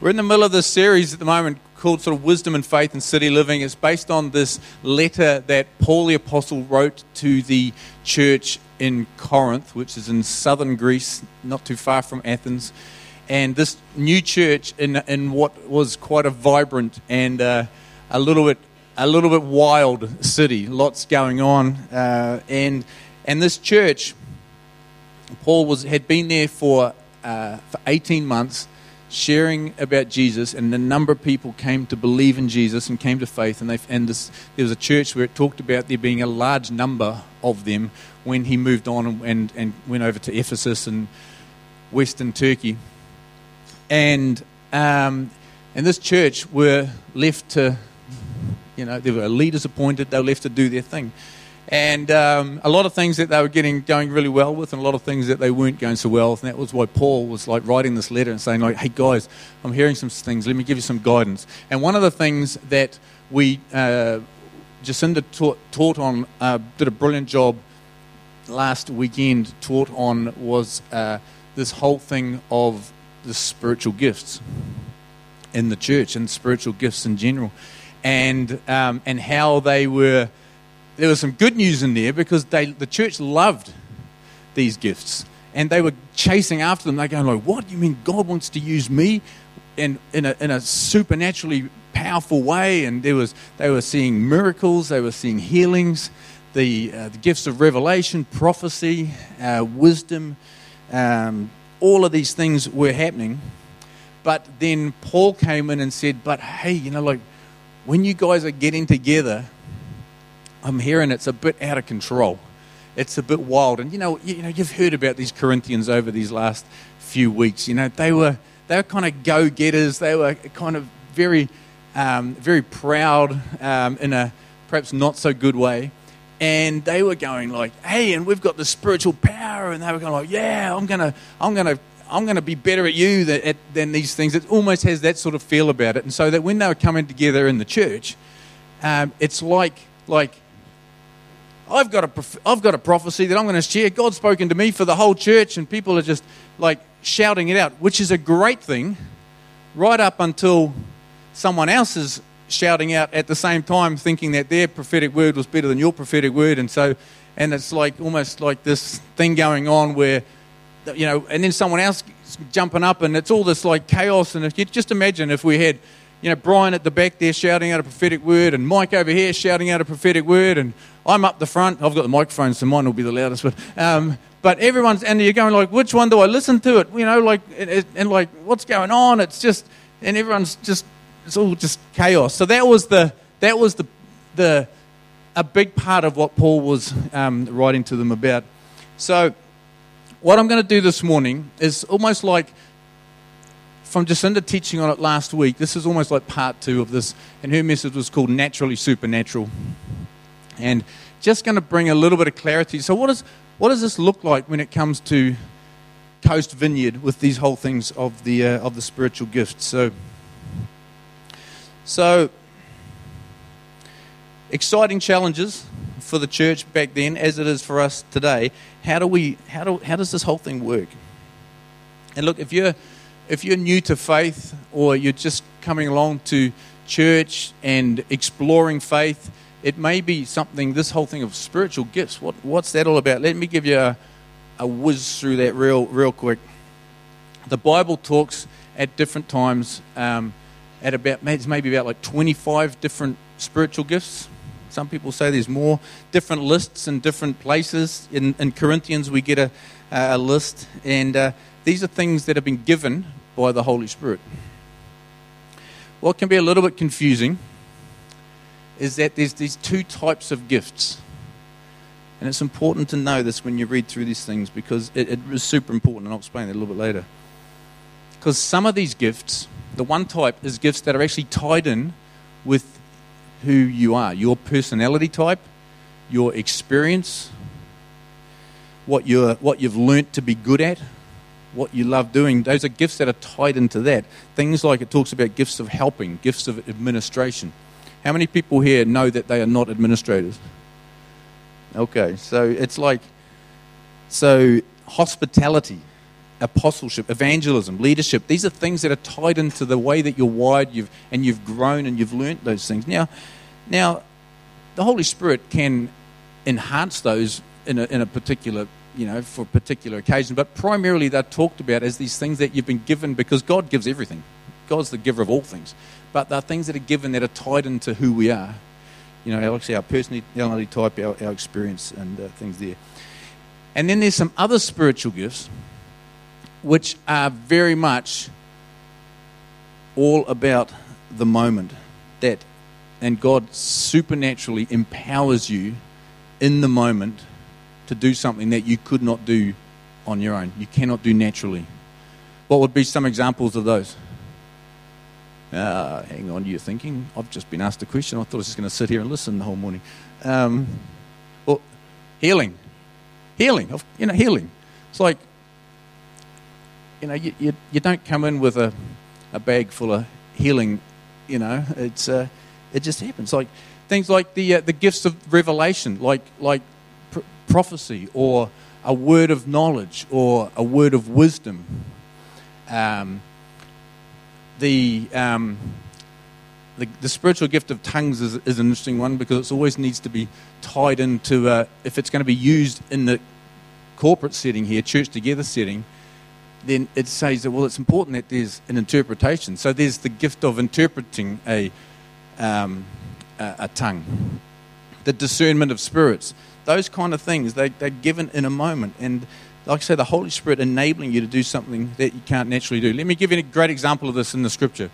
We're in the middle of this series at the moment called sort of Wisdom and Faith and City Living. It's based on this letter that Paul the Apostle wrote to the church in Corinth, which is in southern Greece, not too far from Athens. And this new church in, in what was quite a vibrant and uh, a little bit a little bit wild city, lots going on, uh, and and this church, Paul was had been there for uh, for eighteen months sharing about Jesus, and a number of people came to believe in Jesus and came to faith. And, they, and this, there was a church where it talked about there being a large number of them when he moved on and, and, and went over to Ephesus and Western Turkey. And, um, and this church were left to, you know, there were leaders appointed, they were left to do their thing and um, a lot of things that they were getting going really well with, and a lot of things that they weren't going so well with. And that was why Paul was like writing this letter and saying, like, "Hey guys, I'm hearing some things. Let me give you some guidance." And one of the things that we uh, Jacinda taught, taught on uh, did a brilliant job last weekend. Taught on was uh, this whole thing of the spiritual gifts in the church and spiritual gifts in general, and um, and how they were there was some good news in there because they, the church loved these gifts and they were chasing after them. They're going like, "What? do You mean God wants to use me in in a, in a supernaturally powerful way?" And there was they were seeing miracles, they were seeing healings, the, uh, the gifts of revelation, prophecy, uh, wisdom. Um, all of these things were happening. But then Paul came in and said, "But hey, you know, like when you guys are getting together." I'm hearing it's a bit out of control. It's a bit wild. And you know, you, know, you've heard about these Corinthians over these last few weeks. You know, they were they were kind of go-getters. They were kind of very, um, very proud um, in a perhaps not so good way. And they were going like, "Hey, and we've got the spiritual power," and they were going like, "Yeah, I'm gonna, I'm gonna." I'm to be better at you than, at, than these things. It almost has that sort of feel about it. And so that when they were coming together in the church, um, it's like, like I've got, a, I've got a prophecy that I'm going to share. God's spoken to me for the whole church, and people are just like shouting it out, which is a great thing, right up until someone else is shouting out at the same time, thinking that their prophetic word was better than your prophetic word. And so, and it's like almost like this thing going on where, you know, and then someone else jumping up, and it's all this like chaos. And if you just imagine if we had, you know, Brian at the back there shouting out a prophetic word, and Mike over here shouting out a prophetic word, and I'm up the front. I've got the microphone, so mine will be the loudest. But, um, but everyone's, and you're going like, which one do I listen to it? You know, like, and, and like, what's going on? It's just, and everyone's just, it's all just chaos. So that was the, that was the, the, a big part of what Paul was um, writing to them about. So, what I'm going to do this morning is almost like from Jacinda teaching on it last week. This is almost like part two of this, and her message was called Naturally Supernatural and just going to bring a little bit of clarity. So, what, is, what does this look like when it comes to Coast Vineyard with these whole things of the, uh, of the spiritual gifts? So, so, exciting challenges for the church back then, as it is for us today. How do we? How do? How does this whole thing work? And look, if you're if you're new to faith or you're just coming along to church and exploring faith, it may be something, this whole thing of spiritual gifts. What, what's that all about? Let me give you a, a whiz through that real, real quick. The Bible talks at different times um, at about, maybe about like 25 different spiritual gifts. Some people say there's more different lists in different places. In, in Corinthians, we get a, a list, and uh, these are things that have been given by the Holy Spirit. What can be a little bit confusing is that there's these two types of gifts. And it's important to know this when you read through these things because it, it is super important, and I'll explain it a little bit later. Because some of these gifts, the one type is gifts that are actually tied in with who you are, your personality type, your experience, what, you're, what you've learnt to be good at, what you love doing. Those are gifts that are tied into that. Things like it talks about gifts of helping, gifts of administration. How many people here know that they are not administrators? Okay, so it's like, so hospitality apostleship, evangelism, leadership. These are things that are tied into the way that you're wired you've, and you've grown and you've learnt those things. Now, now, the Holy Spirit can enhance those in a, in a particular, you know, for particular occasion, but primarily they're talked about as these things that you've been given because God gives everything. God's the giver of all things. But they're things that are given that are tied into who we are. You know, actually our personality type, our, our experience, and uh, things there. And then there's some other spiritual gifts which are very much all about the moment that and God supernaturally empowers you in the moment to do something that you could not do on your own. You cannot do naturally. What would be some examples of those? Uh, hang on, you're thinking. I've just been asked a question. I thought I was just going to sit here and listen the whole morning. Um, well, healing. Healing. You know, healing. It's like, you know, you, you, you don't come in with a, a bag full of healing, you know. It's, uh, it just happens. Like things like the, uh, the gifts of revelation, like, like prophecy or a word of knowledge or a word of wisdom. Um, the, um, the, the, spiritual gift of tongues is, is, an interesting one because it always needs to be tied into, uh, if it's going to be used in the corporate setting here, church together setting, then it says that, well, it's important that there's an interpretation. So there's the gift of interpreting a, um, a, a, tongue, the discernment of spirits, those kind of things, they, they're given in a moment. And like I say, the Holy Spirit enabling you to do something that you can't naturally do. Let me give you a great example of this in the scripture.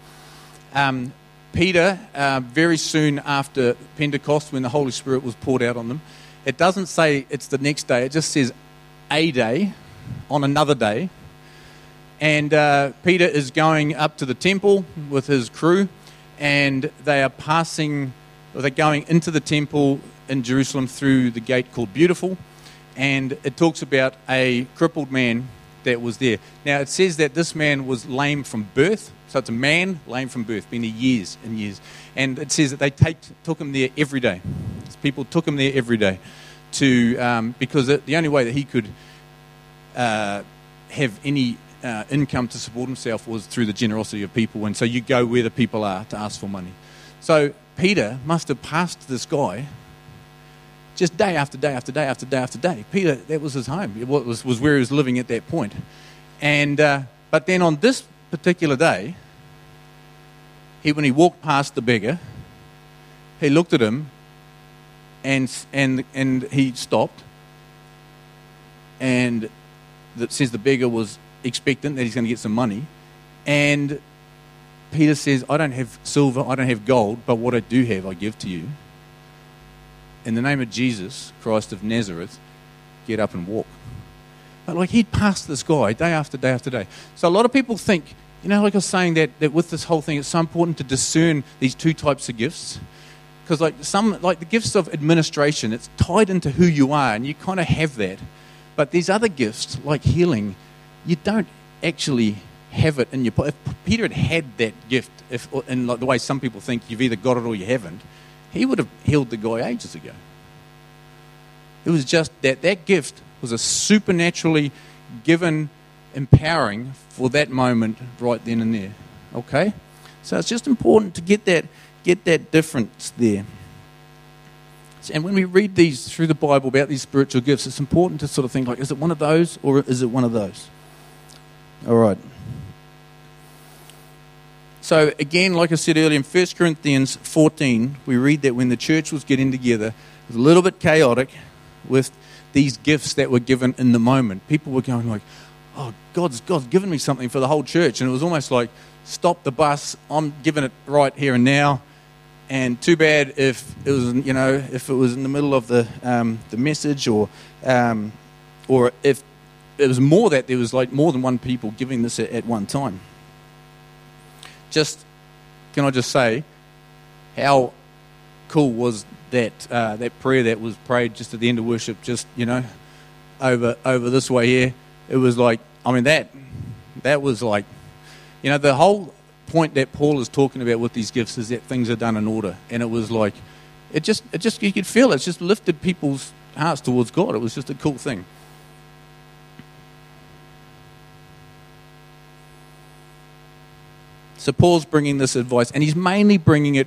Um, Peter, uh, very soon after Pentecost, when the Holy Spirit was poured out on them, it doesn't say it's the next day, it just says a day on another day. And uh, Peter is going up to the temple with his crew, and they are passing, or they're going into the temple in Jerusalem through the gate called Beautiful and it talks about a crippled man that was there. Now, it says that this man was lame from birth. So it's a man lame from birth, been years and years. And it says that they take, took him there every day. People took him there every day to, um, because the only way that he could uh, have any uh, income to support himself was through the generosity of people. And so you go where the people are to ask for money. So Peter must have passed this guy just day after day after day after day after day. Peter, that was his home. It was, was where he was living at that point. And, uh, but then on this particular day, he, when he walked past the beggar, he looked at him and, and, and he stopped. And that says the beggar was expectant that he's going to get some money. And Peter says, I don't have silver, I don't have gold, but what I do have, I give to you in the name of Jesus Christ of Nazareth, get up and walk. But like he'd passed this guy day after day after day. So a lot of people think, you know, like I was saying, that, that with this whole thing, it's so important to discern these two types of gifts. Because like some, like the gifts of administration, it's tied into who you are, and you kind of have that. But these other gifts, like healing, you don't actually have it in your. If Peter had had that gift, if in like the way some people think you've either got it or you haven't, he would have healed the guy ages ago. It was just that that gift was a supernaturally given empowering for that moment right then and there. Okay? So it's just important to get that get that difference there. And when we read these through the Bible about these spiritual gifts, it's important to sort of think like, is it one of those or is it one of those? All right. So, again, like I said earlier, in 1 Corinthians 14, we read that when the church was getting together, it was a little bit chaotic with these gifts that were given in the moment. People were going like, oh, God's, God's given me something for the whole church. And it was almost like, stop the bus, I'm giving it right here and now. And too bad if it was, you know, if it was in the middle of the, um, the message or, um, or if it was more that there was like more than one people giving this at, at one time just, can I just say, how cool was that uh, that prayer that was prayed just at the end of worship, just you know, over over this way here. It was like, I mean that that was like, you know, the whole point that Paul is talking about with these gifts is that things are done in order, and it was like, it just it just you could feel it. It's just lifted people's hearts towards God. It was just a cool thing. So Paul's bringing this advice, and he's mainly bringing it.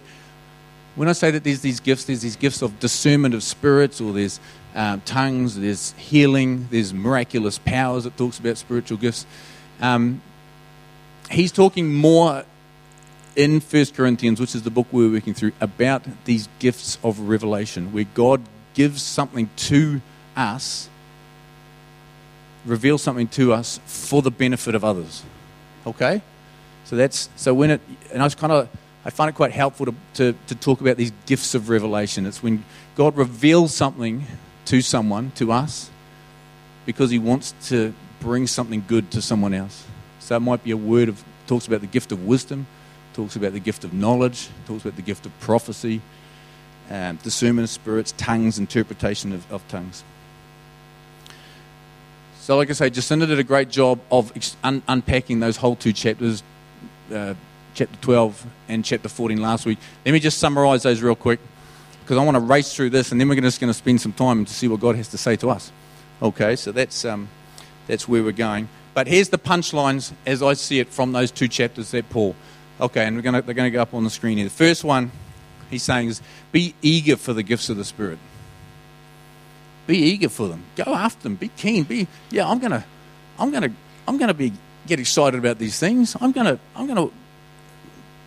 When I say that there's these gifts, there's these gifts of discernment of spirits, or there's um, tongues, there's healing, there's miraculous powers. It talks about spiritual gifts. Um, he's talking more in First Corinthians, which is the book we're working through, about these gifts of revelation, where God gives something to us, reveals something to us for the benefit of others. Okay? So that's so when it and I was kind of I find it quite helpful to, to, to talk about these gifts of revelation. It's when God reveals something to someone, to us, because he wants to bring something good to someone else. So it might be a word of talks about the gift of wisdom, talks about the gift of knowledge, talks about the gift of prophecy, um, discernment of spirits, tongues, interpretation of, of tongues. So, like I say, Jacinda did a great job of un- unpacking those whole two chapters, uh, chapter 12 and chapter 14 last week. Let me just summarize those real quick because I want to race through this and then we're just going to spend some time to see what God has to say to us. Okay, so that's, um, that's where we're going. But here's the punchlines as I see it from those two chapters that Paul. Okay, and we're gonna, they're going to go up on the screen here. The first one he's saying is be eager for the gifts of the Spirit. Be eager for them. Go after them. Be keen. Be yeah. I'm gonna, I'm gonna, I'm gonna be get excited about these things. I'm gonna, I'm gonna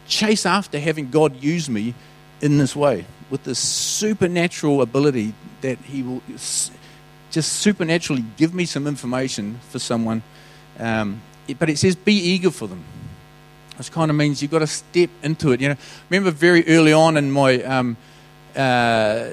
chase after having God use me in this way with this supernatural ability that He will just supernaturally give me some information for someone. Um, but it says be eager for them. This kind of means you've got to step into it. You know, remember very early on in my um, uh,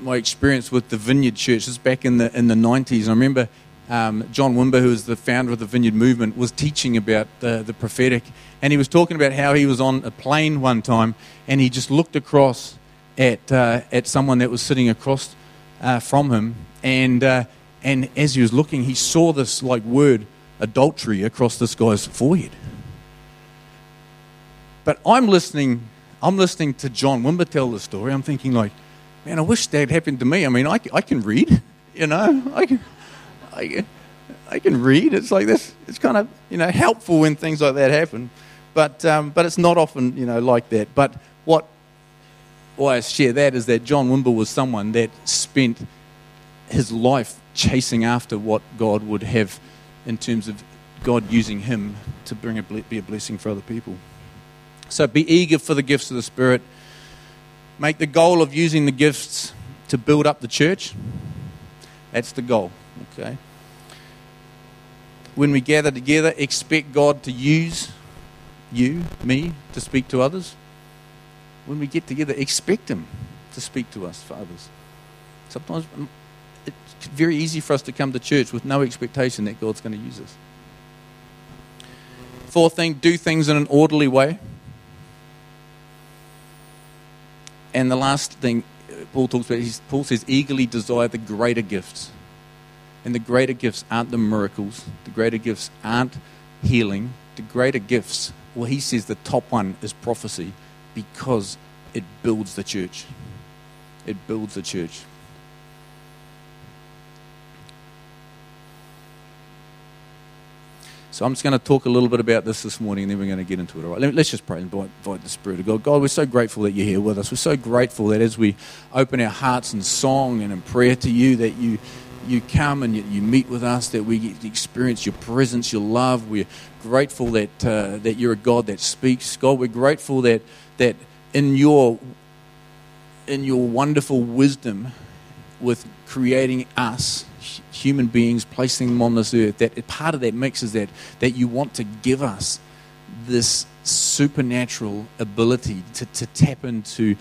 my experience with the Vineyard Church. This is back in the in the nineties. I remember um, John Wimber, who was the founder of the Vineyard Movement, was teaching about the, the prophetic, and he was talking about how he was on a plane one time, and he just looked across at uh, at someone that was sitting across uh, from him, and uh, and as he was looking, he saw this like word adultery across this guy's forehead. But I'm listening. I'm listening to John Wimber tell the story. I'm thinking like man, I wish that happened to me. I mean, I, I can read, you know, I can, I, I can read. It's like this. It's kind of you know helpful when things like that happen, but um, but it's not often you know like that. But what why I share that is that John Wimber was someone that spent his life chasing after what God would have in terms of God using him to bring a, be a blessing for other people. So be eager for the gifts of the Spirit make the goal of using the gifts to build up the church. That's the goal, okay? When we gather together, expect God to use you, me, to speak to others. When we get together, expect Him to speak to us for others. Sometimes um, it's very easy for us to come to church with no expectation that God's going to use us. Fourth thing, do things in an orderly way. And the last thing Paul talks about, Paul says, eagerly desire the greater gifts. And the greater gifts aren't the miracles, the greater gifts aren't healing. The greater gifts, well, he says the top one is prophecy because it builds the church. It builds the church. So I'm just going to talk a little bit about this this morning, and then we're going to get into it. All right, let's just pray and invite, the Spirit of God. God, we're so grateful that you're here with us. We're so grateful that as we open our hearts in song and in prayer to you, that you you come and you, you meet with us, that we experience your presence, your love. We're grateful that uh, that you're a God that speaks. God, we're grateful that that in your in your wonderful wisdom with creating us human beings, placing them on this earth, that part of that mix is that, that you want to give us this supernatural ability to, to tap into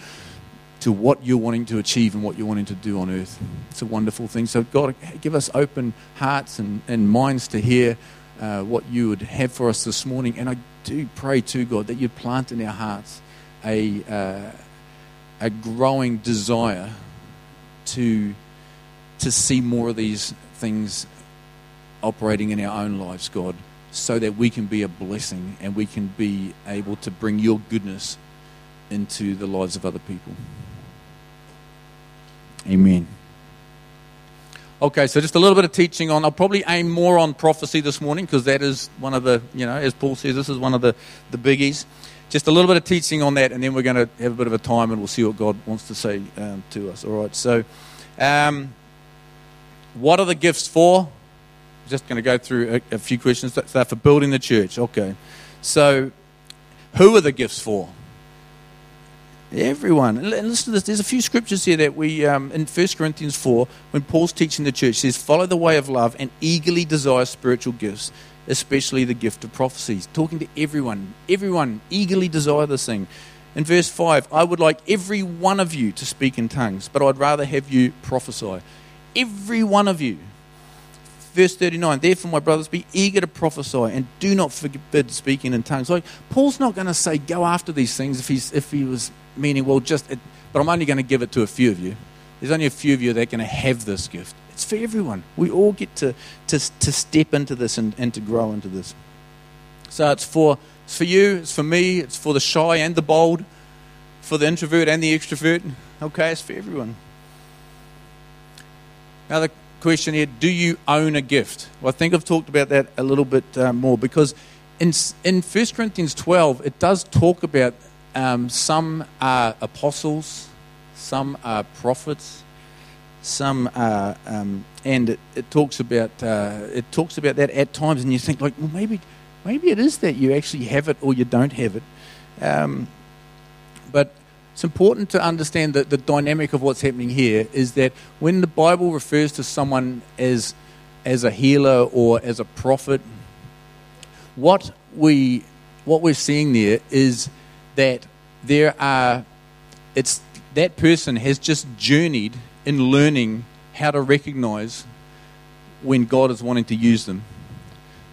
to what you're wanting to achieve and what you're wanting to do on earth. It's a wonderful thing. So, God, give us open hearts and, and minds to hear uh, what you would have for us this morning. And I do pray, too, God, that you plant in our hearts a, uh, a growing desire to to see more of these things operating in our own lives, God, so that we can be a blessing and we can be able to bring your goodness into the lives of other people. Amen. Okay, so just a little bit of teaching on. I'll probably aim more on prophecy this morning because that is one of the, you know, as Paul says, this is one of the, the biggies. Just a little bit of teaching on that, and then we're going to have a bit of a time and we'll see what God wants to say um, to us. All right, so um, what are the gifts for? Just going to go through a, a few questions. They're for building the church. Okay, so who are the gifts for? Everyone. And listen to this. There's a few scriptures here that we, um, in 1 Corinthians 4, when Paul's teaching the church, says, Follow the way of love and eagerly desire spiritual gifts, especially the gift of prophecies. Talking to everyone. Everyone eagerly desire this thing. In verse 5, I would like every one of you to speak in tongues, but I'd rather have you prophesy. Every one of you. Verse 39, therefore, my brothers, be eager to prophesy and do not forbid speaking in tongues. Like, Paul's not going to say go after these things if, he's, if he was meaning, well, just, it, but I'm only going to give it to a few of you. There's only a few of you that are going to have this gift. It's for everyone. We all get to, to, to step into this and, and to grow into this. So it's for, it's for you, it's for me, it's for the shy and the bold, for the introvert and the extrovert. Okay, it's for everyone. Another question here do you own a gift? Well, I think I've talked about that a little bit uh, more because in, in 1 Corinthians 12, it does talk about um, some are apostles, some are prophets, some are, um, and it, it, talks about uh, it talks about that at times, and you think like, well, maybe maybe it is that you actually have it or you don't have it. Um, but it's important to understand that the dynamic of what's happening here is that when the Bible refers to someone as as a healer or as a prophet, what we what we're seeing there is that there are, it's that person has just journeyed in learning how to recognize when God is wanting to use them.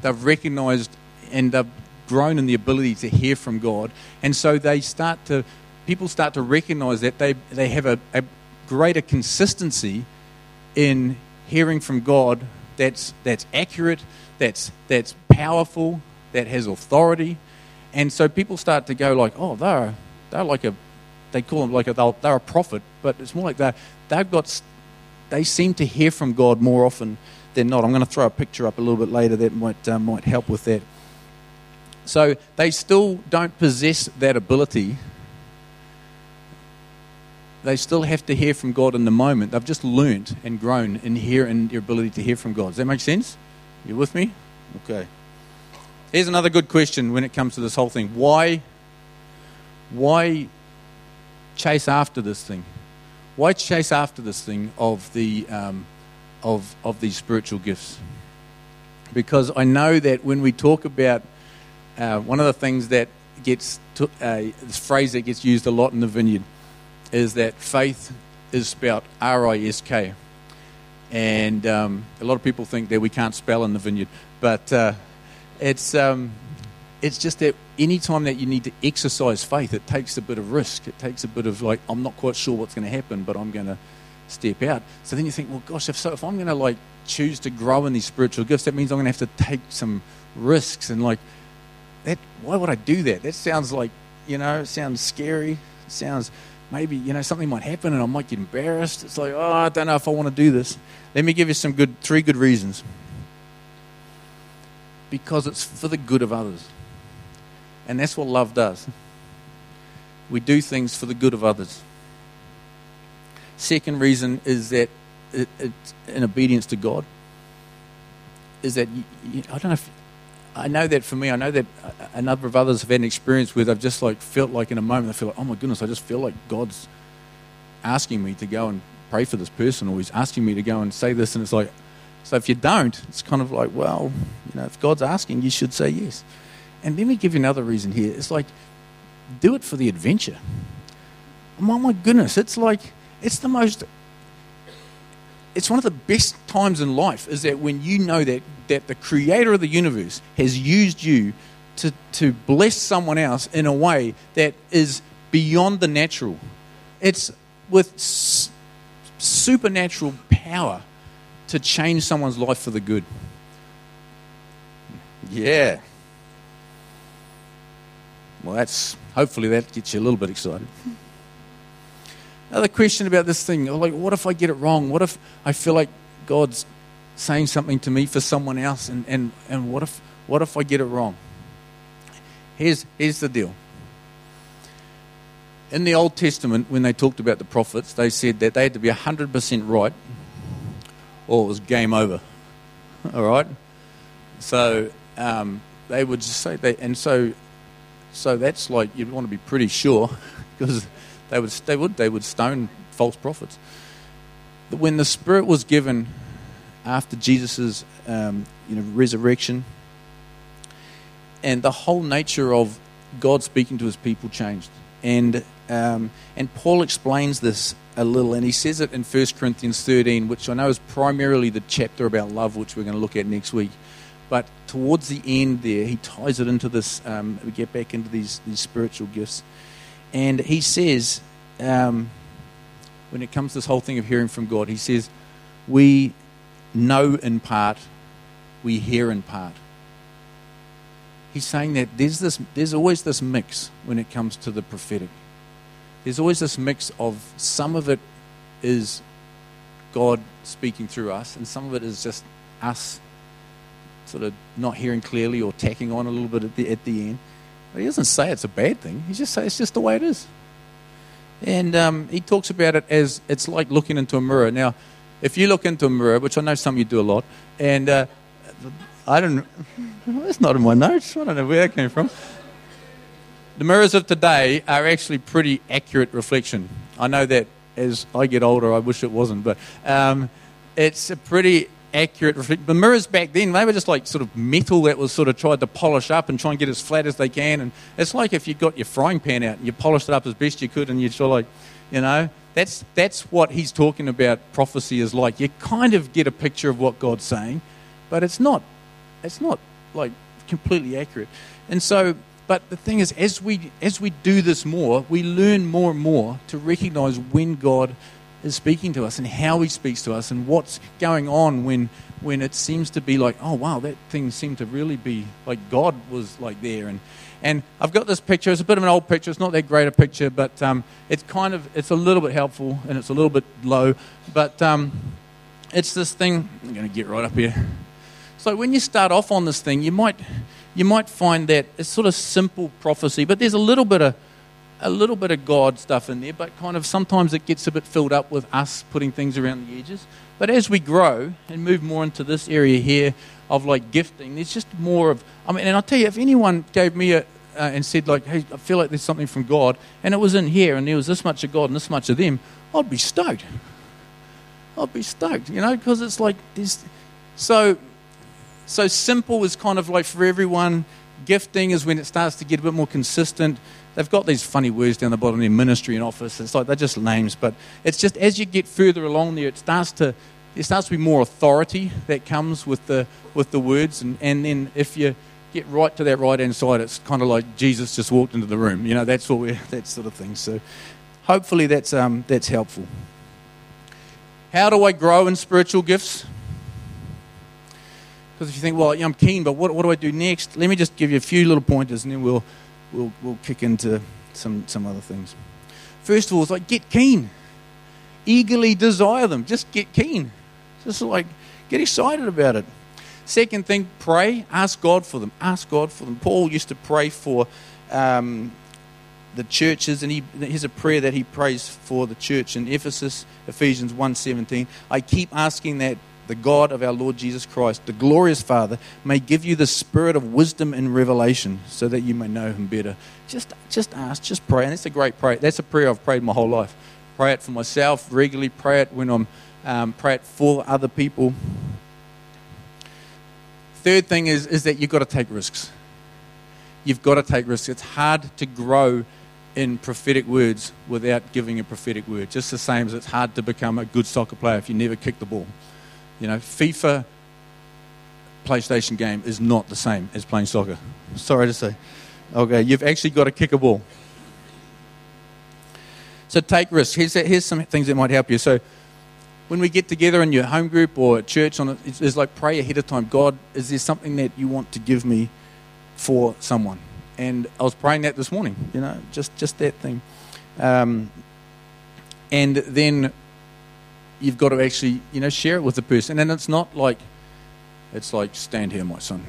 They've recognized and they've grown in the ability to hear from God. And so they start to, people start to recognize that they, they have a, a greater consistency in hearing from God that's, that's accurate, that's, that's powerful, that has authority, and so people start to go like, oh, they're, they're like a, they call them like a, they're a prophet, but it's more like they they've got, they seem to hear from God more often than not. I'm going to throw a picture up a little bit later that might, uh, might help with that. So they still don't possess that ability. They still have to hear from God in the moment. They've just learnt and grown in hear and their ability to hear from God. Does that make sense? You with me? Okay. Here's another good question when it comes to this whole thing. Why, why chase after this thing? Why chase after this thing of, the, um, of, of these spiritual gifts? Because I know that when we talk about uh, one of the things that gets, to, uh, this phrase that gets used a lot in the vineyard is that faith is spelled R I S K. And um, a lot of people think that we can't spell in the vineyard, but uh, it's, um, it's just that any time that you need to exercise faith, it takes a bit of risk. It takes a bit of like, I'm not quite sure what's going to happen, but I'm going to step out. So then you think, well, gosh, if so, if I'm going to like choose to grow in these spiritual gifts, that means I'm going to have to take some risks and like that. Why would I do that? That sounds like you know, it sounds scary. Sounds maybe you know something might happen and I might get embarrassed. It's like, oh, I don't know if I want to do this. Let me give you some good three good reasons because it's for the good of others. And that's what love does. We do things for the good of others. Second reason is that it, it's in obedience to God. Is that you, you, I don't know if I know that for me, I know that a number of others have had an experience where they've just like felt like in a moment they feel like, oh my goodness, I just feel like God's asking me to go and pray for this person, or He's asking me to go and say this, and it's like so if you don't, it's kind of like, well, you know, if God's asking, you should say yes. And let me give you another reason here. It's like, do it for the adventure. Oh my goodness, it's like, it's the most, it's one of the best times in life is that when you know that, that the creator of the universe has used you to, to bless someone else in a way that is beyond the natural. It's with s- supernatural power to change someone's life for the good. Yeah. Well, that's hopefully that gets you a little bit excited. Another question about this thing like, what if I get it wrong? What if I feel like God's saying something to me for someone else, and, and, and what, if, what if I get it wrong? Here's, here's the deal. In the Old Testament, when they talked about the prophets, they said that they had to be 100% right or it was game over. All right? So um, they would just say that, and so, so that's like you'd want to be pretty sure because they would, they would, they would stone false prophets. When the Spirit was given after Jesus' um, you know, resurrection, and the whole nature of God speaking to his people changed. And, um, and Paul explains this a little, and he says it in 1 Corinthians 13, which I know is primarily the chapter about love, which we're going to look at next week. But towards the end there, he ties it into this, um, we get back into these, these spiritual gifts. And he says, um, when it comes to this whole thing of hearing from God, he says, We know in part, we hear in part. He's saying that there's, this, there's always this mix when it comes to the prophetic. There's always this mix of some of it is God speaking through us, and some of it is just us sort of not hearing clearly or tacking on a little bit at the, at the end. But he doesn't say it's a bad thing. He just says it's just the way it is. And um, he talks about it as it's like looking into a mirror. Now, if you look into a mirror, which I know some of you do a lot, and uh, I don't, it's not in my notes. I don't know where that came from. The mirrors of today are actually pretty accurate reflection. I know that as I get older, I wish it wasn't, but um, it's a pretty accurate reflection. The mirrors back then, they were just like sort of metal that was sort of tried to polish up and try and get as flat as they can. And it's like if you got your frying pan out and you polished it up as best you could, and you're sort of like, you know, that's, that's what he's talking about prophecy is like. You kind of get a picture of what God's saying, but it's not, it's not like completely accurate. And so, but the thing is, as we, as we do this more, we learn more and more to recognize when God is speaking to us and how he speaks to us and what's going on when when it seems to be like oh wow that thing seemed to really be like god was like there. And and i've got this picture. It's a bit of an old picture. It's not that great a picture but um, it's kind of it's a little bit helpful and it's a little bit low. But um, it's this thing i'm going to get right up here. So when you start off on this thing you might you might find that it's sort of simple prophecy but there's a little bit of a little bit of God stuff in there, but kind of sometimes it gets a bit filled up with us putting things around the edges. But as we grow and move more into this area here of like gifting, there's just more of. I mean, and I'll tell you, if anyone gave me a, uh, and said like, "Hey, I feel like there's something from God," and it was in here, and there was this much of God and this much of them, I'd be stoked. I'd be stoked, you know, because it's like this. So, so simple is kind of like for everyone. Gifting is when it starts to get a bit more consistent they've got these funny words down the bottom there, ministry and office. It's like they're just names, but it's just as you get further along there, it starts to it starts to be more authority that comes with the with the words, and, and then if you get right to that right hand side, it's kind of like Jesus just walked into the room. You know, that's what we're that sort of thing. So hopefully that's um, that's helpful. How do I grow in spiritual gifts? Because if you think, well, I'm keen, but what, what do I do next? Let me just give you a few little pointers, and then we'll we'll, we'll kick into some, some other things. First of all, it's like get keen. Eagerly desire them. Just get keen. Just like get excited about it. Second thing, pray. Ask God for them. Ask God for them. Paul used to pray for um, the churches, and he, here's a prayer that he prays for the church in Ephesus, Ephesians 1.17. I keep asking that the God of our Lord Jesus Christ, the glorious Father, may give you the spirit of wisdom and revelation so that you may know him better. Just, just ask, just pray. And that's a great prayer. That's a prayer I've prayed my whole life. Pray it for myself regularly, pray it when I'm, um, pray it for other people. Third thing is, is that you've got to take risks. You've got to take risks. It's hard to grow in prophetic words without giving a prophetic word. Just the same as it's hard to become a good soccer player if you never kick the ball. You know, FIFA PlayStation game is not the same as playing soccer. Sorry to say. Okay, you've actually got to kick a ball. So take risks. Here's, here's some things that might help you. So when we get together in your home group or at church, on it's, it's like pray ahead of time. God, is there something that you want to give me for someone? And I was praying that this morning. You know, just just that thing. Um, and then you've got to actually, you know, share it with the person. And it's not like, it's like, stand here, my son.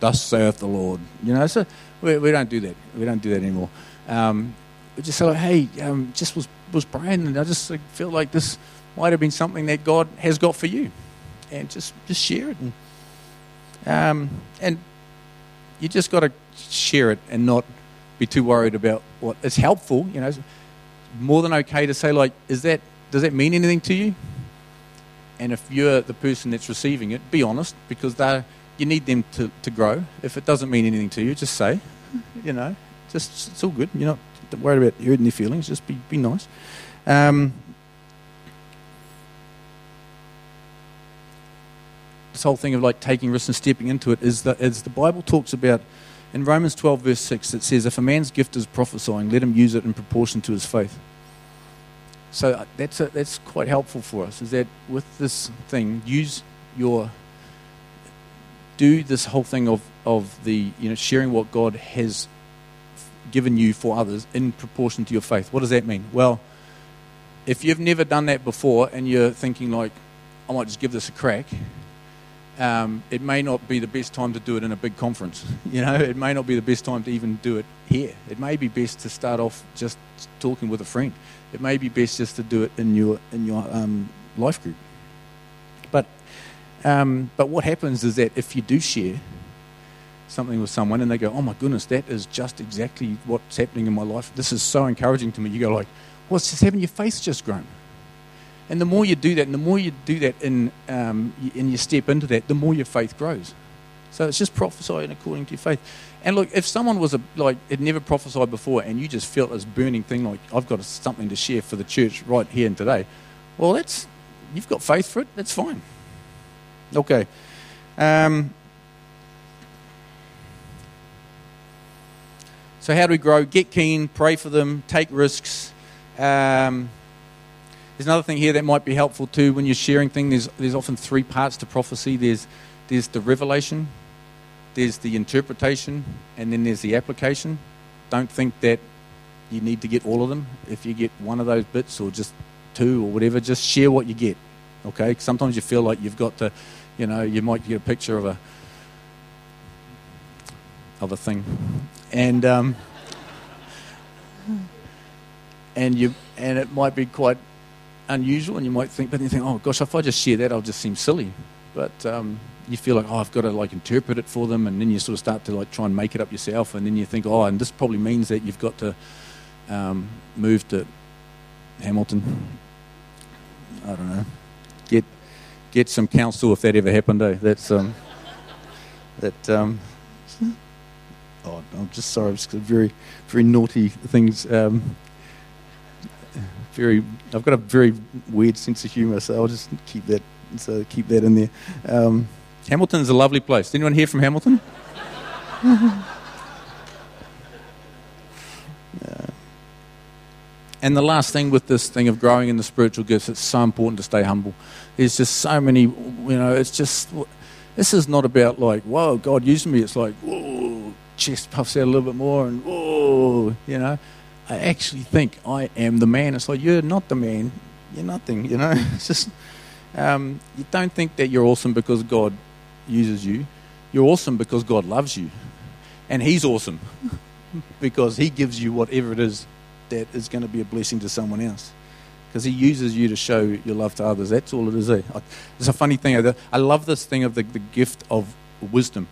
Thus saith the Lord. You know, so we, we don't do that. We don't do that anymore. Um, we just say, like, hey, um, just was, was praying, and I just feel like this might have been something that God has got for you. And just, just share it. And, um, and you just got to share it and not be too worried about what it's helpful. You know, more than okay to say like, is that does that mean anything to you? And if you're the person that's receiving it, be honest because you need them to, to grow. If it doesn't mean anything to you, just say, you know, just it's all good. You're not worried about hurting their feelings. Just be be nice. Um, this whole thing of like taking risks and stepping into it is that as the Bible talks about in Romans 12 verse 6 it says if a man's gift is prophesying let him use it in proportion to his faith so uh, that's a, that's quite helpful for us is that with this thing use your do this whole thing of of the you know sharing what God has given you for others in proportion to your faith what does that mean well if you've never done that before and you're thinking like I might just give this a crack um, it may not be the best time to do it in a big conference. You know, it may not be the best time to even do it here. It may be best to start off just talking with a friend. It may be best just to do it in your in your um, life group. But um, but what happens is that if you do share something with someone and they go, "Oh my goodness, that is just exactly what's happening in my life. This is so encouraging to me." You go like, "What's just happened? Your faith's just grown." And the more you do that, and the more you do that in, um, and you step into that, the more your faith grows. So it's just prophesying according to your faith. And look, if someone was a, like had never prophesied before, and you just felt this burning thing, like I've got something to share for the church right here and today, well, that's you've got faith for it. That's fine. Okay. Um, so how do we grow? Get keen, pray for them, take risks. Um, there's another thing here that might be helpful too when you're sharing things. There's, there's often three parts to prophecy there's, there's the revelation, there's the interpretation, and then there's the application. Don't think that you need to get all of them. If you get one of those bits or just two or whatever, just share what you get. Okay? Sometimes you feel like you've got to, you know, you might get a picture of a of a thing, and um, and you and it might be quite unusual, and you might think, but then you think, oh gosh, if I just share that, I'll just seem silly. But um, you feel like, oh, I've got to like interpret it for them, and then you sort of start to like try and make it up yourself, and then you think, oh, and this probably means that you've got to um, move to Hamilton. I don't know. Get get some counsel if that ever happened. Eh? That's um, that. Um, oh, I'm just sorry. It's very very naughty things. Um, very, I've got a very weird sense of humour, so I'll just keep that, so keep that in there. Um, Hamilton's a lovely place. Anyone here from Hamilton? yeah. And the last thing with this thing of growing in the spiritual gifts, it's so important to stay humble. There's just so many, you know, it's just, this is not about like, whoa, God used me. It's like, whoa, chest puffs out a little bit more and whoa, you know. I actually think I am the man. It's like, you're not the man. You're nothing, you know? It's just, um, you don't think that you're awesome because God uses you. You're awesome because God loves you. And He's awesome because He gives you whatever it is that is going to be a blessing to someone else. Because He uses you to show your love to others. That's all it is. Eh? It's a funny thing. I love this thing of the, the gift of wisdom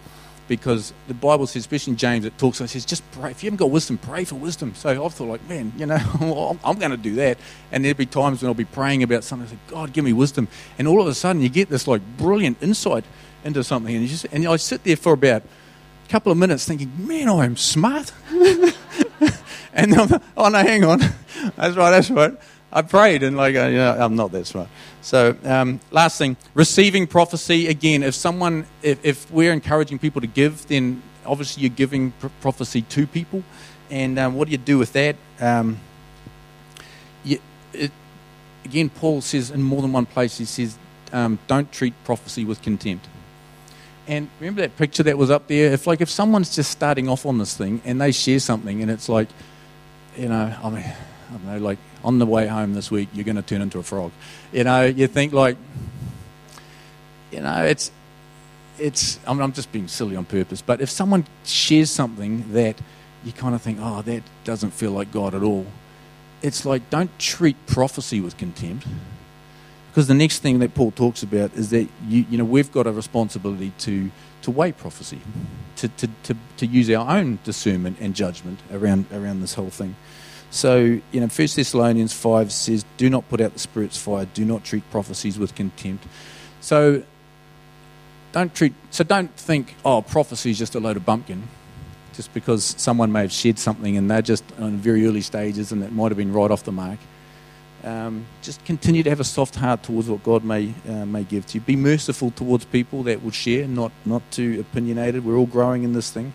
because the Bible says, especially in James, it talks, it says, just pray. If you haven't got wisdom, pray for wisdom. So I've thought, like, man, you know, I'm going to do that. And there'll be times when I'll be praying about something, I say, God, give me wisdom. And all of a sudden, you get this, like, brilliant insight into something. And, you just, and I sit there for about a couple of minutes thinking, man, I am smart. and I'm, oh, no, hang on. that's right, that's right. I prayed and like, uh, you know, I'm not that smart. So, um, last thing, receiving prophecy. Again, if someone, if, if, we're encouraging people to give, then obviously you're giving prophecy to people. And um, what do you do with that? Um, you, it, again, Paul says in more than one place, he says, um, don't treat prophecy with contempt. And remember that picture that was up there? If like if someone's just starting off on this thing and they share something and it's like, you know, I mean, I don't know, like on the way home this week, you're going to turn into a frog. You know, you think like, you know, it's, it's, I mean, I'm just being silly on purpose, but if someone shares something that you kind of think, oh, that doesn't feel like God at all, it's like don't treat prophecy with contempt. Because the next thing that Paul talks about is that you, you know we've got a responsibility to to weigh prophecy, to, to, to, to use our own discernment and judgment around around this whole thing. So you know, First Thessalonians five says, "Do not put out the Spirit's fire. Do not treat prophecies with contempt." So don't treat. So don't think, "Oh, prophecy is just a load of bumpkin." Just because someone may have shared something and they're just on very early stages and it might have been right off the mark um, just continue to have a soft heart towards what God may uh, may give to you. Be merciful towards people that will share, not not too opinionated. We're all growing in this thing.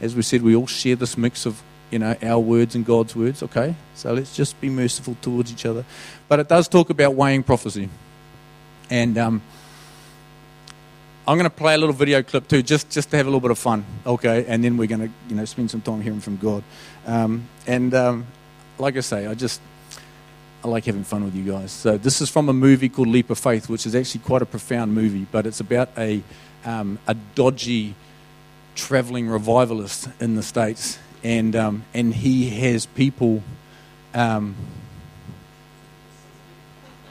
As we said, we all share this mix of you know our words and God's words. Okay, so let's just be merciful towards each other. But it does talk about weighing prophecy, and um, I'm going to play a little video clip too, just just to have a little bit of fun. Okay, and then we're going to you know spend some time hearing from God. Um, and um, like I say, I just I like having fun with you guys. So this is from a movie called Leap of Faith, which is actually quite a profound movie, but it's about a um, a dodgy traveling revivalist in the states, and um, and he has people. Um,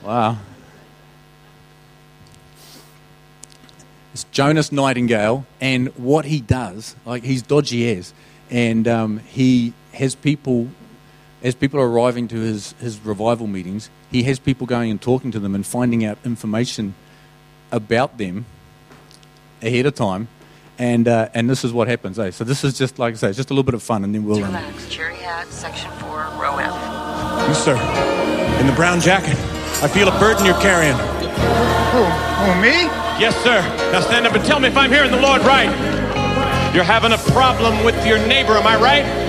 wow. It's Jonas Nightingale, and what he does, like he's dodgy as, and um, he has people as people are arriving to his, his revival meetings, he has people going and talking to them and finding out information about them ahead of time. And, uh, and this is what happens. Eh? So this is just, like I say, just a little bit of fun, and then we'll... Um... Relax. Cherry hat, section 4, row F. You, sir. In the brown jacket. I feel a burden you're carrying. Who? Who, me? Yes, sir. Now stand up and tell me if I'm hearing the Lord right. You're having a problem with your neighbor, am I right?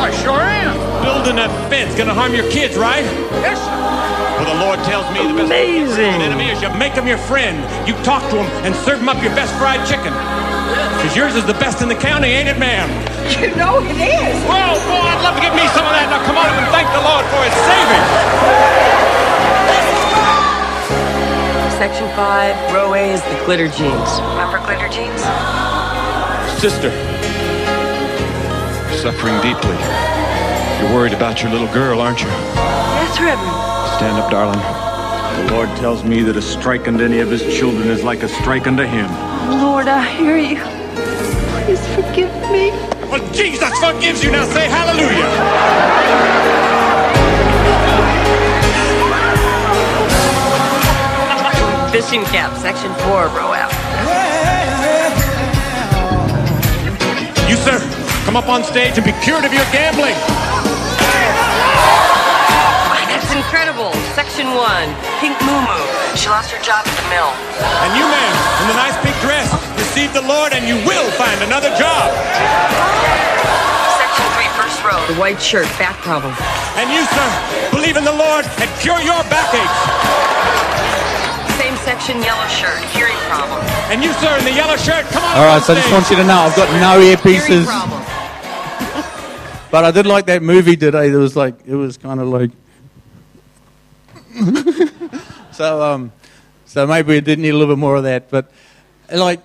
I sure am. Building a fence gonna harm your kids, right? Yes, sir. Well, the Lord tells me the best Amazing. an enemy is you make him your friend. You talk to him and serve him up your best fried chicken. Because yours is the best in the county, ain't it, ma'am? You know it is. Well, boy, I'd love to give me some of that. Now come on up and thank the Lord for his saving. Section 5, row A is the glitter jeans. Remember glitter jeans? Sister, you're suffering deeply. You're worried about your little girl, aren't you? Yes, Reverend. Stand up, darling. The Lord tells me that a strike unto any of his children is like a strike unto him. Lord, I hear you. Please forgive me. Well, Jesus forgives you. Now say hallelujah. Fishing cap, section 4, row F. You, sir, come up on stage and be cured of your gambling. That's incredible. Section 1, Pink Moo Moo. She lost her job at the mill. And you, man, in the nice pink dress, receive the Lord and you will find another job. Section 3, first row. The white shirt, back problem. And you, sir, believe in the Lord and cure your backaches. Same section, yellow shirt, hearing problem. And you, sir, in the yellow shirt, come on. All right, on so I just want you to know I've got no Hearing earpieces. But I did like that movie today. There was like it was kind of like so um so maybe it did need a little bit more of that. But like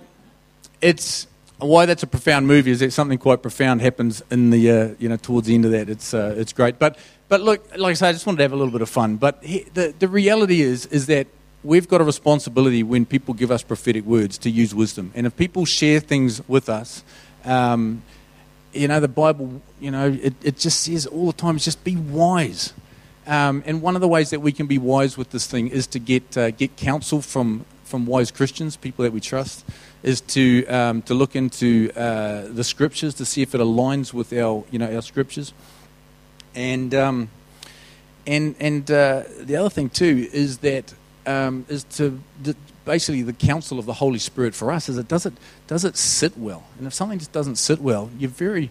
it's why that's a profound movie is that something quite profound happens in the uh, you know towards the end of that. It's uh, it's great. But but look, like I said, I just wanted to have a little bit of fun. But he, the the reality is is that we've got a responsibility when people give us prophetic words to use wisdom. And if people share things with us. Um, you know, the Bible, you know, it, it just says all the time, just be wise. Um, and one of the ways that we can be wise with this thing is to get, uh, get counsel from, from wise Christians, people that we trust, is to, um, to look into uh, the scriptures to see if it aligns with our, you know, our scriptures. And, um, and, and uh, the other thing, too, is that um, is to the, basically the counsel of the Holy Spirit for us is it does it does it sit well? And if something just doesn't sit well, you're very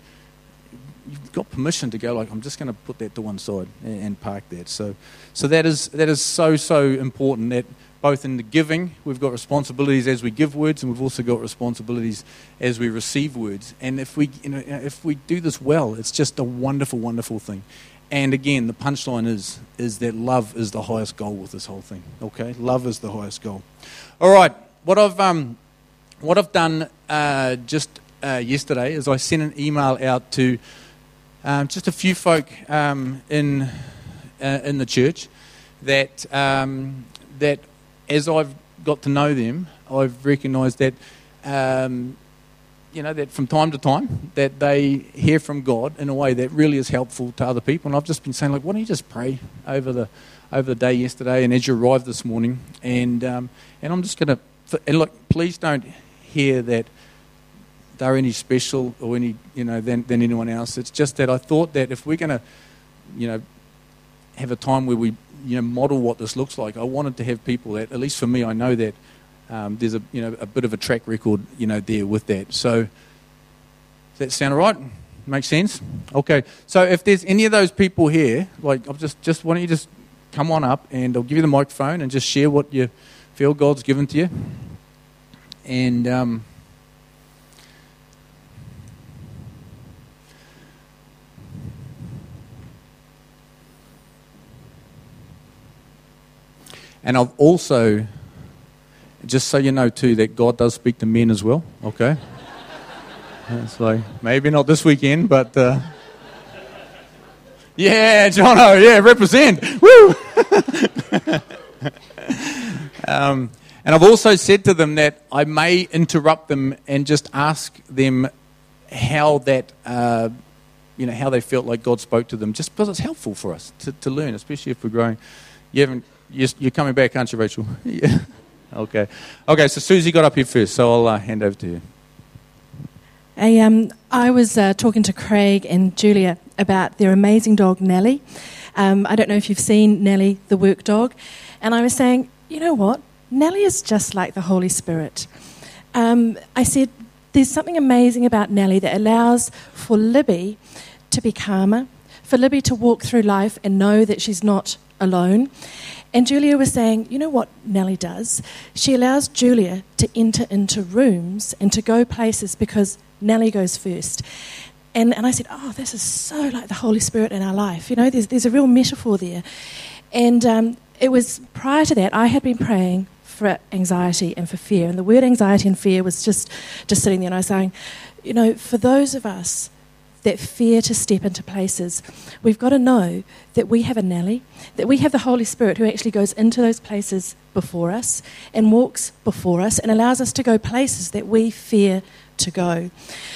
you've got permission to go like I'm just going to put that to one side and, and park that. So so that is that is so so important that both in the giving we've got responsibilities as we give words and we've also got responsibilities as we receive words. And if we you know if we do this well, it's just a wonderful wonderful thing. And again, the punchline is is that love is the highest goal with this whole thing. Okay, love is the highest goal. All right, what I've um, what I've done uh, just uh, yesterday is I sent an email out to um, just a few folk um, in uh, in the church that um, that as I've got to know them, I've recognised that um, you know that from time to time that they hear from God in a way that really is helpful to other people. And I've just been saying like, why don't you just pray over the over the day yesterday and as you arrived this morning, and um, and I'm just going to and look, please don't hear that they're any special or any you know than, than anyone else. It's just that I thought that if we're going to you know have a time where we you know model what this looks like, I wanted to have people that at least for me, I know that um, there's a you know a bit of a track record you know there with that. So does that sound right? Make sense? Okay. So if there's any of those people here, like I'll just just why don't you just come on up and I'll give you the microphone and just share what you feel God's given to you. And um, and I've also just so you know, too, that God does speak to men as well, okay? It's like, maybe not this weekend, but. Uh, yeah, Jono, yeah, represent. Woo! um, and I've also said to them that I may interrupt them and just ask them how that, uh, you know, how they felt like God spoke to them, just because it's helpful for us to, to learn, especially if we're growing. You haven't, you're coming back, aren't you, Rachel? yeah. Okay. Okay, so Susie got up here first, so I'll uh, hand over to you. I, um, I was uh, talking to Craig and Julia about their amazing dog, Nellie. Um, I don't know if you've seen Nellie, the work dog. And I was saying, you know what? Nellie is just like the Holy Spirit. Um, I said, there's something amazing about Nellie that allows for Libby to be calmer, for Libby to walk through life and know that she's not alone. And Julia was saying, you know what Nellie does? She allows Julia to enter into rooms and to go places because Nellie goes first. And, and I said, oh, this is so like the Holy Spirit in our life. You know, there's, there's a real metaphor there. And um, it was prior to that, I had been praying for anxiety and for fear. And the word anxiety and fear was just, just sitting there. And I was saying, you know, for those of us that fear to step into places, we've got to know that we have a Nellie, that we have the Holy Spirit who actually goes into those places before us and walks before us and allows us to go places that we fear to go.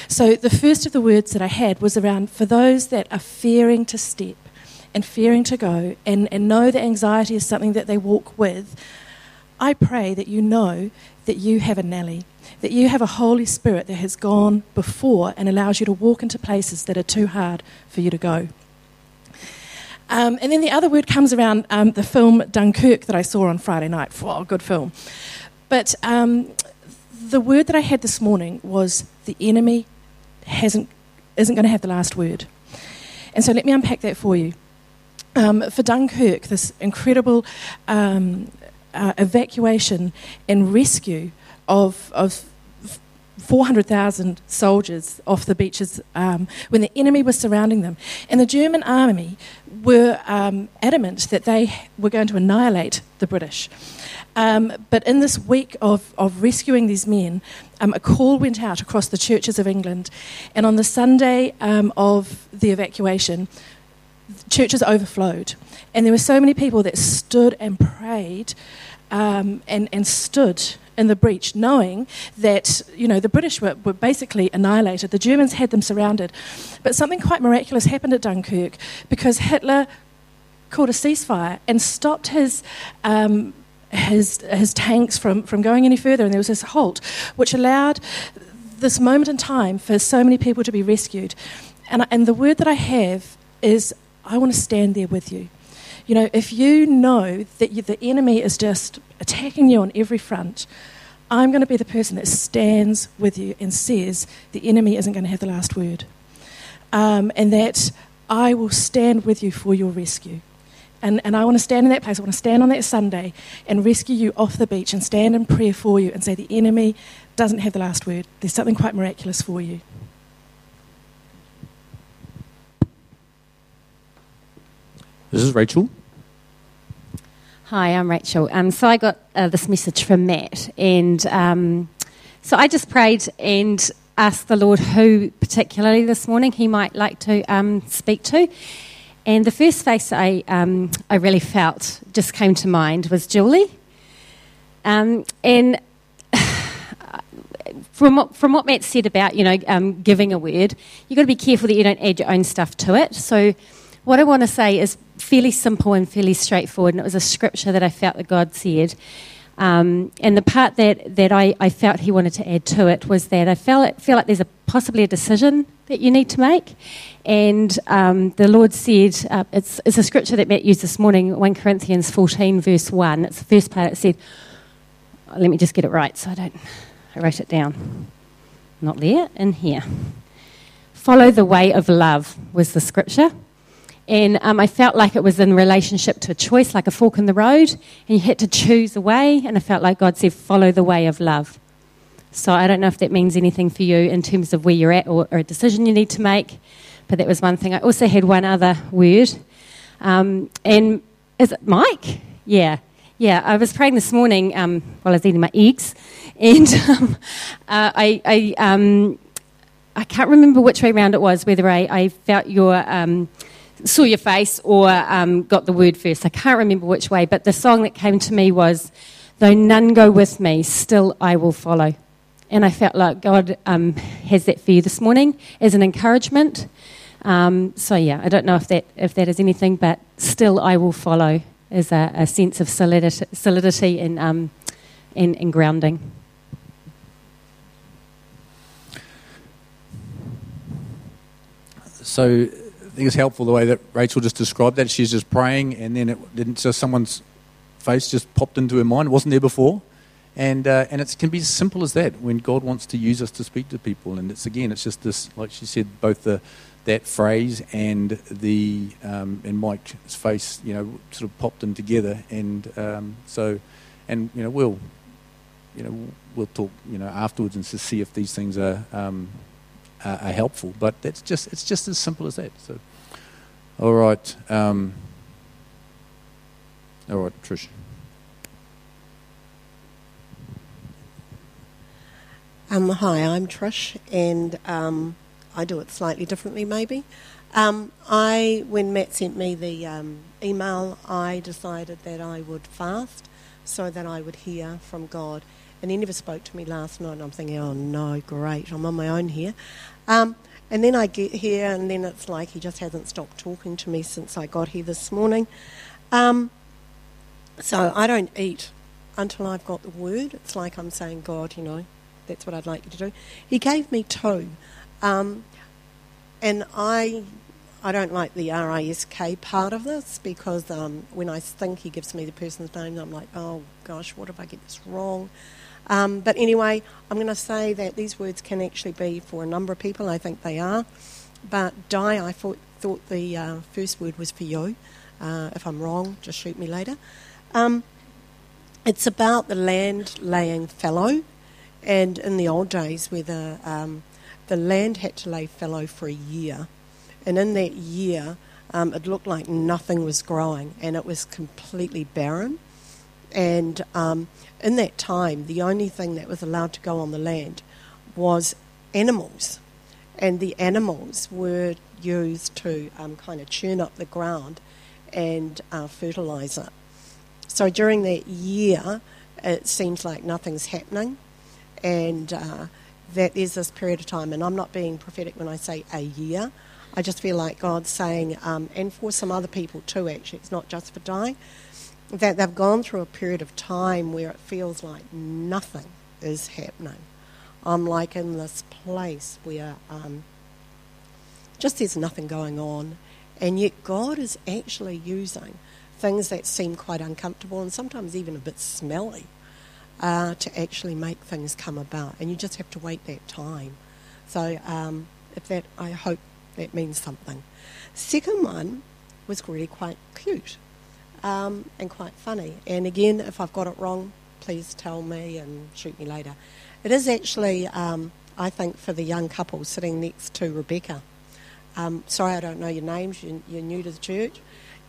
So the first of the words that I had was around for those that are fearing to step and fearing to go and, and know that anxiety is something that they walk with. I pray that you know that you have a Nellie that you have a Holy Spirit that has gone before and allows you to walk into places that are too hard for you to go. Um, and then the other word comes around um, the film Dunkirk that I saw on Friday night. Wow, good film. But um, the word that I had this morning was the enemy hasn't, isn't going to have the last word. And so let me unpack that for you. Um, for Dunkirk, this incredible um, uh, evacuation and rescue of, of 400,000 soldiers off the beaches um, when the enemy was surrounding them. And the German army were um, adamant that they were going to annihilate the British. Um, but in this week of, of rescuing these men, um, a call went out across the churches of England. And on the Sunday um, of the evacuation, churches overflowed. And there were so many people that stood and prayed um, and, and stood in the breach, knowing that you know the British were, were basically annihilated. The Germans had them surrounded, but something quite miraculous happened at Dunkirk because Hitler called a ceasefire and stopped his. Um, his, his tanks from, from going any further, and there was this halt, which allowed this moment in time for so many people to be rescued. And, and the word that I have is I want to stand there with you. You know, if you know that you, the enemy is just attacking you on every front, I'm going to be the person that stands with you and says the enemy isn't going to have the last word. Um, and that I will stand with you for your rescue. And, and I want to stand in that place. I want to stand on that Sunday and rescue you off the beach and stand in prayer for you and say the enemy doesn't have the last word. There's something quite miraculous for you. This is Rachel. Hi, I'm Rachel. Um, so I got uh, this message from Matt, and um, so I just prayed and asked the Lord who particularly this morning He might like to um, speak to. And the first face I, um, I really felt just came to mind was Julie. Um, and from what, from what Matt said about you know um, giving a word, you've got to be careful that you don't add your own stuff to it. So what I want to say is fairly simple and fairly straightforward, and it was a scripture that I felt that God said. Um, and the part that, that I, I, felt he wanted to add to it was that I felt, feel like there's a, possibly a decision that you need to make. And um, the Lord said, uh, it's, it's a scripture that Matt used this morning, 1 Corinthians 14, verse 1. It's the first part. It said, let me just get it right so I don't, I wrote it down. Not there, in here. Follow the way of love was the scripture. And um, I felt like it was in relationship to a choice, like a fork in the road, and you had to choose a way. And I felt like God said, follow the way of love. So I don't know if that means anything for you in terms of where you're at or, or a decision you need to make, but that was one thing. I also had one other word. Um, and is it Mike? Yeah. Yeah, I was praying this morning um, while I was eating my eggs, and um, uh, I, I, um, I, can't remember which way around it was, whether I, I felt your um, saw your face or um, got the word first. I can't remember which way, but the song that came to me was, Though none go with me, still I will follow. And I felt like God um, has that for you this morning as an encouragement. Um, so, yeah, I don't know if that, if that is anything, but still I will follow is a, a sense of solidity, solidity and, um, and, and grounding. So, think it's helpful the way that Rachel just described that. She's just praying, and then it didn't just someone's face just popped into her mind. It wasn't there before, and uh, and it can be as simple as that when God wants to use us to speak to people. And it's again, it's just this, like she said, both the that phrase and the um, and Mike's face, you know, sort of popped in together, and um, so, and you know, we'll, you know, we'll talk, you know, afterwards and to see if these things are. Um, are helpful, but that's just it's just as simple as that. So, all right. Um, all right, Trish. Um, hi, I'm Trish, and um, I do it slightly differently, maybe. Um, I, when Matt sent me the um, email, I decided that I would fast so that I would hear from God. And he never spoke to me last night, and I'm thinking, oh no, great, I'm on my own here. Um, and then I get here, and then it's like he just hasn't stopped talking to me since I got here this morning. Um, so I don't eat until I've got the word. It's like I'm saying, God, you know, that's what I'd like you to do. He gave me two. Um, and I I don't like the RISK part of this because um, when I think he gives me the person's name, I'm like, oh gosh, what if I get this wrong? Um, but anyway, I'm going to say that these words can actually be for a number of people. I think they are. But Di, I thought, thought the uh, first word was for you. Uh, if I'm wrong, just shoot me later. Um, it's about the land laying fallow. And in the old days, where the, um, the land had to lay fallow for a year, and in that year, um, it looked like nothing was growing and it was completely barren. And um, in that time, the only thing that was allowed to go on the land was animals. And the animals were used to um, kind of churn up the ground and uh, fertilise it. So during that year, it seems like nothing's happening, and uh, this period of time. And I'm not being prophetic when I say a year. I just feel like God's saying, um, and for some other people too, actually, it's not just for dying that they've gone through a period of time where it feels like nothing is happening. I'm like in this place where um, just there's nothing going on, and yet God is actually using things that seem quite uncomfortable and sometimes even a bit smelly uh, to actually make things come about, and you just have to wait that time. So, um, if that, I hope that means something. Second one was really quite cute um, and quite funny. And again, if I've got it wrong, please tell me and shoot me later. It is actually, um, I think, for the young couple sitting next to Rebecca. Um, sorry, I don't know your names. You're, you're, new to the church,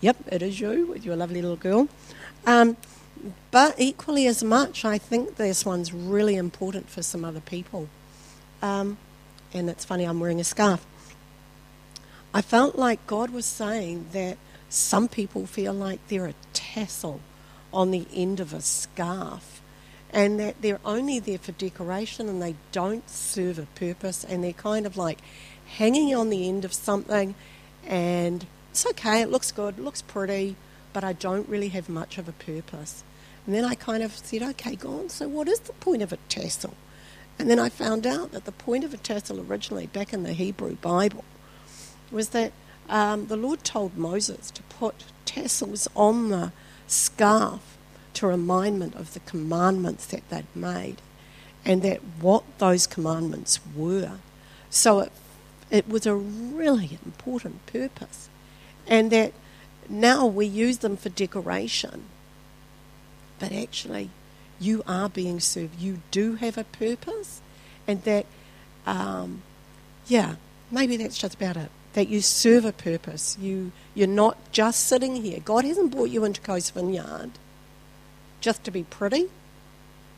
Yep, it is you with your lovely little girl. Um, but equally as much, I think this one's really important for some other people. Um, and it's funny, I'm wearing a scarf. I felt like God was saying that some people feel like they're a tassel on the end of a scarf and that they're only there for decoration and they don't serve a purpose and they're kind of like hanging on the end of something and it's okay, it looks good, it looks pretty, but I don't really have much of a purpose. And then I kind of said, okay, God, so what is the point of a tassel? And then I found out that the point of a tassel originally, back in the Hebrew Bible, was that um, the Lord told Moses to put tassels on the scarf to remind them of the commandments that they'd made and that what those commandments were. So it, it was a really important purpose. And that now we use them for decoration, but actually, you are being served. You do have a purpose, and that, um, yeah, maybe that's just about it. That you serve a purpose. You you're not just sitting here. God hasn't brought you into Coast Vineyard just to be pretty,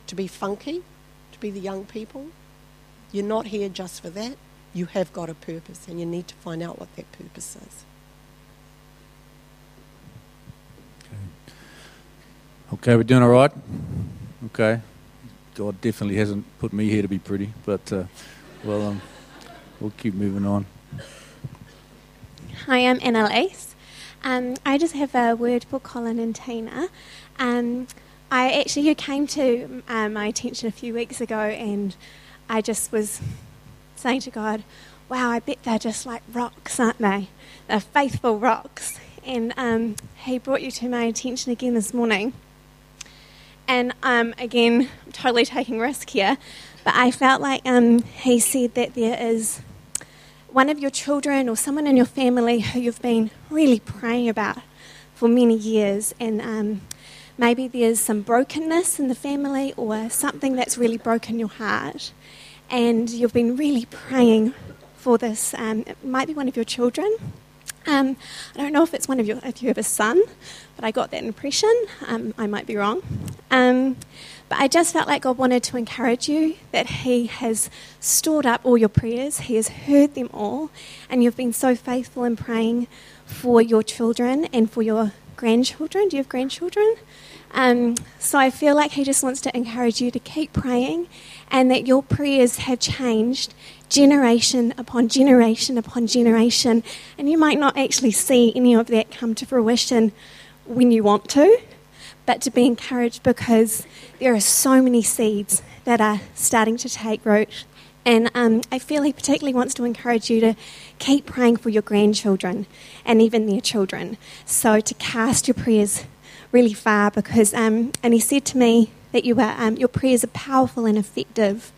to be funky, to be the young people. You're not here just for that. You have got a purpose, and you need to find out what that purpose is. Okay, we're doing all right? Okay. God definitely hasn't put me here to be pretty, but uh, well, um, we'll keep moving on. Hi, I'm Annalise. Um, I just have a word for Colin and Tina. Um, I actually, you came to um, my attention a few weeks ago, and I just was saying to God, "Wow, I bet they're just like rocks, aren't they? They're faithful rocks." And um, He brought you to my attention again this morning. And um, again, I'm totally taking risk here, but I felt like um, he said that there is one of your children or someone in your family who you've been really praying about for many years, and um, maybe there's some brokenness in the family or something that's really broken your heart, and you've been really praying for this. Um, it might be one of your children. Um, I don't know if it's one of your, if you have a son, but I got that impression. Um, I might be wrong. But I just felt like God wanted to encourage you that He has stored up all your prayers, He has heard them all, and you've been so faithful in praying for your children and for your grandchildren. Do you have grandchildren? Um, so I feel like He just wants to encourage you to keep praying and that your prayers have changed generation upon generation upon generation. And you might not actually see any of that come to fruition when you want to, but to be encouraged because there are so many seeds that are starting to take root. And um, I feel he particularly wants to encourage you to keep praying for your grandchildren and even their children. So to cast your prayers really far because, um, and he said to me that you are, um, your prayers are powerful and effective.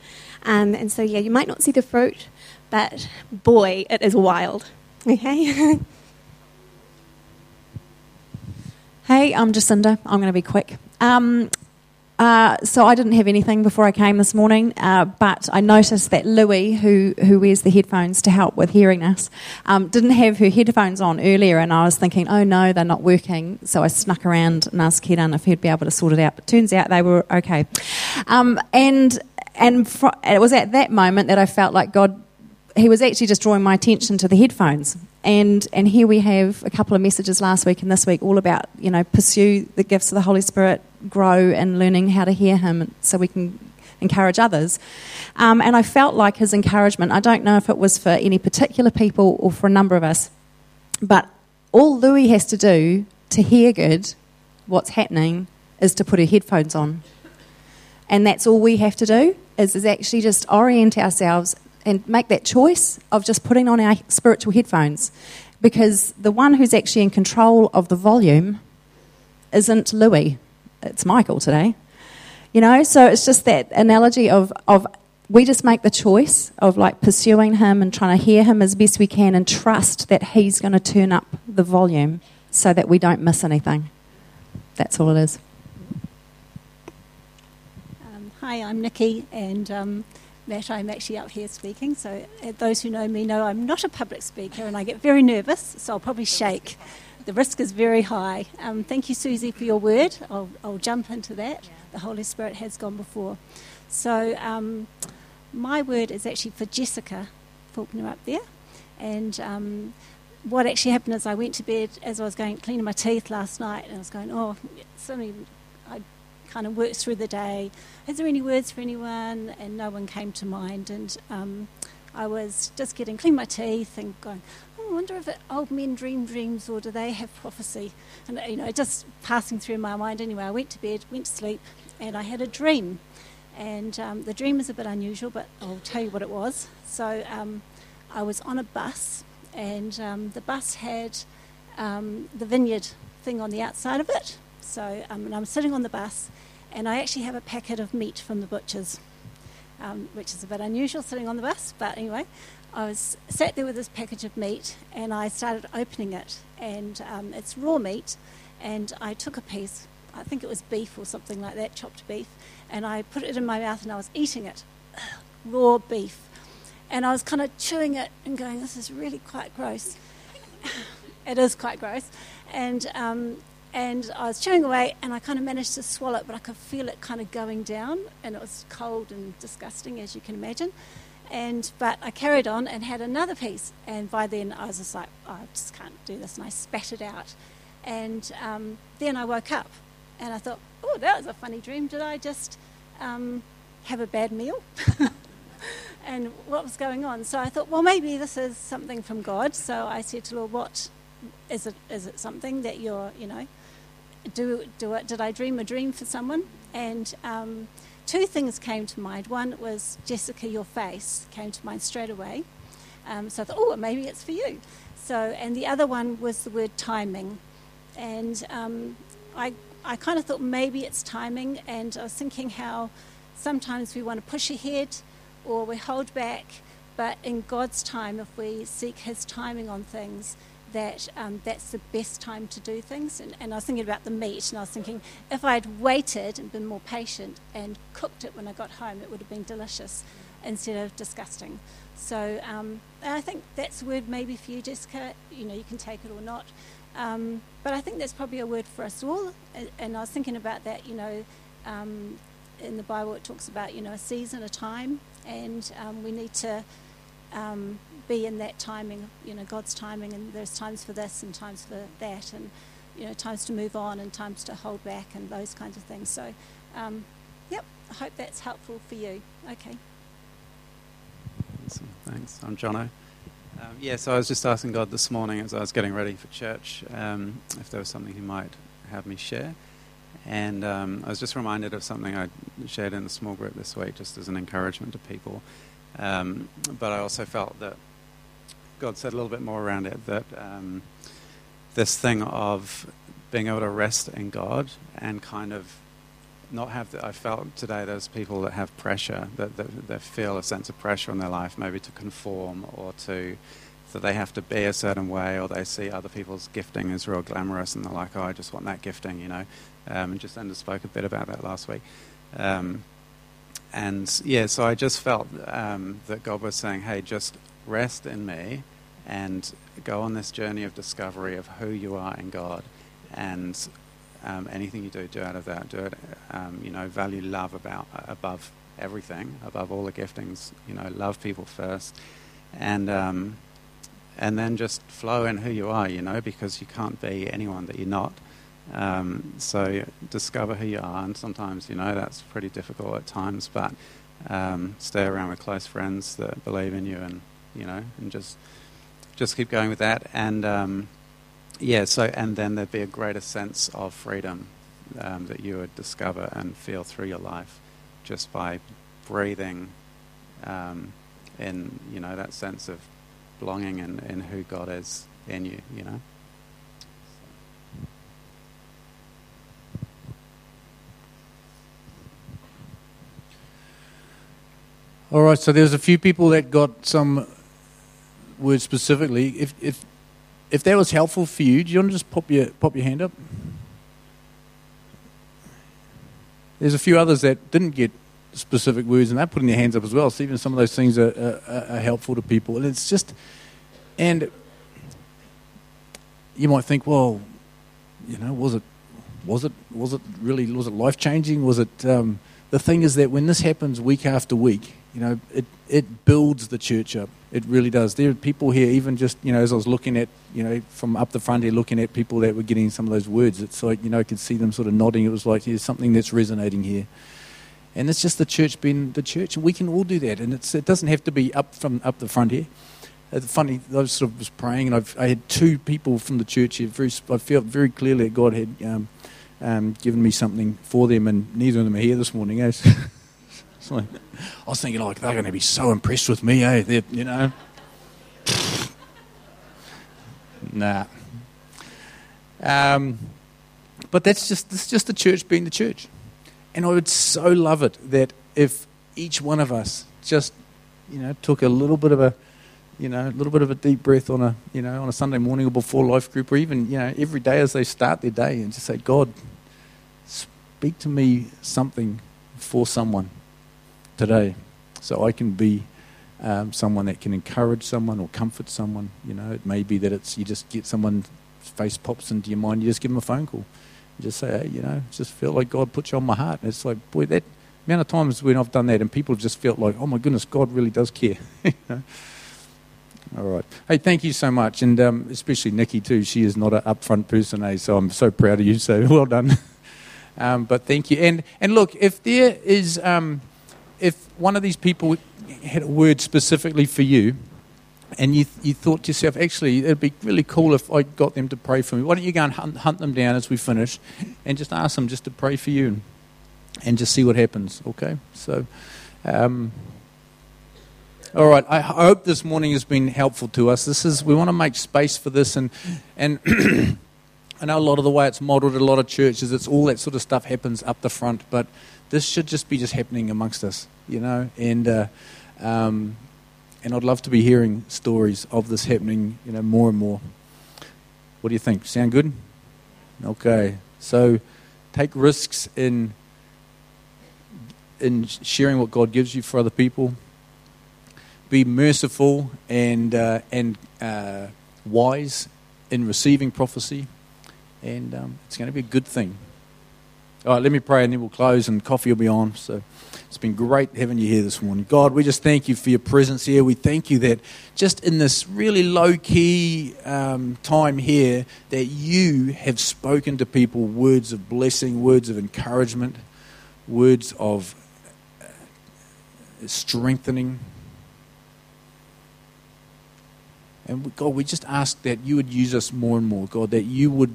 Um, and so, yeah, you might not see the fruit, but boy, it is wild. Okay? hey, I'm Jacinda. I'm going to be quick. Um, uh, so I didn't have anything before I came this morning, uh, but I noticed that Louie, who who wears the headphones to help with hearing us, um, didn't have her headphones on earlier, and I was thinking, oh no, they're not working. So I snuck around and asked Kedan if he'd be able to sort it out. But turns out they were okay. Um, and and fr- it was at that moment that I felt like God, He was actually just drawing my attention to the headphones. And, and here we have a couple of messages last week and this week all about, you know, pursue the gifts of the Holy Spirit, grow and learning how to hear Him so we can encourage others. Um, and I felt like His encouragement, I don't know if it was for any particular people or for a number of us, but all Louis has to do to hear good what's happening is to put her headphones on. And that's all we have to do is, is actually just orient ourselves and make that choice of just putting on our spiritual headphones. Because the one who's actually in control of the volume isn't Louis, it's Michael today. You know, so it's just that analogy of, of we just make the choice of like pursuing him and trying to hear him as best we can and trust that he's going to turn up the volume so that we don't miss anything. That's all it is. Um, hi, I'm Nikki, and um, Matt, I'm actually up here speaking. So, uh, those who know me know I'm not a public speaker and I get very nervous, so I'll probably shake. the risk is very high. Um, thank you, Susie, for your word. I'll, I'll jump into that. The Holy Spirit has gone before. So, um, my word is actually for Jessica Faulkner up there. And um, what actually happened is I went to bed as I was going cleaning my teeth last night, and I was going, oh, suddenly I kind of worked through the day. Is there any words for anyone? And no one came to mind. And um, I was just getting clean my teeth and going, oh, I wonder if old men dream dreams or do they have prophecy? And you know, just passing through my mind. Anyway, I went to bed, went to sleep, and I had a dream. And um, the dream is a bit unusual, but I'll tell you what it was. So um, I was on a bus, and um, the bus had um, the vineyard thing on the outside of it. So um, and I'm sitting on the bus, and I actually have a packet of meat from the butcher's, um, which is a bit unusual sitting on the bus. But anyway, I was sat there with this package of meat, and I started opening it, and it's raw meat, and I took a piece. I think it was beef or something like that, chopped beef, and I put it in my mouth and I was eating it, raw beef. And I was kind of chewing it and going, this is really quite gross. it is quite gross. And, um, and I was chewing away and I kind of managed to swallow it, but I could feel it kind of going down and it was cold and disgusting, as you can imagine. And, but I carried on and had another piece. And by then I was just like, oh, I just can't do this. And I spat it out. And um, then I woke up and I thought, oh, that was a funny dream. Did I just um, have a bad meal? and what was going on? So I thought, well, maybe this is something from God. So I said to Lord, what is it? Is it something that you're, you know, do do it? Did I dream a dream for someone? And um, two things came to mind. One was Jessica, your face came to mind straight away. Um, so I thought, oh, maybe it's for you. So, and the other one was the word timing. And um, I I kind of thought maybe it's timing, and I was thinking how sometimes we want to push ahead or we hold back, but in God's time, if we seek His timing on things, that um, that's the best time to do things. And, and, I was thinking about the meat, and I was thinking if I had waited and been more patient and cooked it when I got home, it would have been delicious instead of disgusting. So um, I think that's a word maybe for you, Jessica. You know, you can take it or not. Um, but I think that's probably a word for us all. And I was thinking about that, you know, um, in the Bible it talks about, you know, a season, a time, and um, we need to um, be in that timing, you know, God's timing, and there's times for this and times for that, and, you know, times to move on and times to hold back and those kinds of things. So, um, yep, I hope that's helpful for you. Okay. Awesome. Thanks. I'm Jono. Um, yeah, so I was just asking God this morning as I was getting ready for church um, if there was something He might have me share. And um, I was just reminded of something I shared in the small group this week, just as an encouragement to people. Um, but I also felt that God said a little bit more around it that um, this thing of being able to rest in God and kind of not have the, I felt today there's people that have pressure, that, that, that feel a sense of pressure in their life, maybe to conform or to, that they have to be a certain way, or they see other people's gifting as real glamorous and they're like, oh, I just want that gifting, you know. Um, and Jacinda spoke a bit about that last week. Um, and yeah, so I just felt um, that God was saying, hey, just rest in me and go on this journey of discovery of who you are in God. And um, anything you do, do out of that. Do it, um, you know, value love about above everything, above all the giftings. You know, love people first, and um, and then just flow in who you are. You know, because you can't be anyone that you're not. Um, so discover who you are, and sometimes you know that's pretty difficult at times, but um, stay around with close friends that believe in you, and you know, and just just keep going with that, and um, yeah, so, and then there'd be a greater sense of freedom um, that you would discover and feel through your life just by breathing um, in, you know, that sense of belonging and in who God is in you, you know. All right, so there's a few people that got some words specifically. If, if if that was helpful for you, do you want to just pop your pop your hand up? There's a few others that didn't get specific words, and they're putting their hands up as well. So even some of those things are, are, are helpful to people, and it's just and you might think, well, you know, was it, was it, was it really, was it life changing? Was it? Um, the thing is that when this happens week after week, you know, it it builds the church up. It really does. There are people here, even just you know, as I was looking at, you know, from up the front here, looking at people that were getting some of those words. It's like you know, I could see them sort of nodding. It was like there's something that's resonating here. And it's just the church being the church, and we can all do that. And it's, it doesn't have to be up from up the front here. It's funny, I was sort of was praying, and I've, I had two people from the church here. Very, I felt very clearly that God had um, um, given me something for them, and neither of them are here this morning. Eh? I was thinking, like, they're going to be so impressed with me, eh? They're, you know. nah. Um, but that's just that's just the church being the church. And I would so love it that if each one of us just, you know, took a little bit of a, you know, a little bit of a deep breath on a, you know, on a Sunday morning or before life group, or even, you know, every day as they start their day, and just say, God, speak to me something for someone today, so I can be um, someone that can encourage someone or comfort someone. You know, it may be that it's you just get someone's face pops into your mind, you just give them a phone call just say, hey, you know, just felt like God put you on my heart. And it's like, boy, that amount of times when I've done that and people have just felt like, oh my goodness, God really does care. All right. Hey, thank you so much. And um, especially Nikki, too. She is not an upfront person, eh? So I'm so proud of you. So well done. um, but thank you. And, and look, if there is, um, if one of these people had a word specifically for you, and you, you thought to yourself, actually, it'd be really cool if I got them to pray for me. Why don't you go and hunt, hunt them down as we finish and just ask them just to pray for you and, and just see what happens, okay? So, um, all right, I hope this morning has been helpful to us. This is, we want to make space for this, and, and I know a lot of the way it's modeled at a lot of churches, it's all that sort of stuff happens up the front, but this should just be just happening amongst us, you know, and. Uh, um, and I'd love to be hearing stories of this happening, you know, more and more. What do you think? Sound good? Okay. So take risks in in sharing what God gives you for other people. Be merciful and uh, and uh, wise in receiving prophecy, and um, it's going to be a good thing. All right, let me pray and then we'll close and coffee will be on. So. It's been great having you here this morning. God, we just thank you for your presence here. We thank you that just in this really low key um, time here, that you have spoken to people words of blessing, words of encouragement, words of uh, strengthening. And God, we just ask that you would use us more and more, God, that you would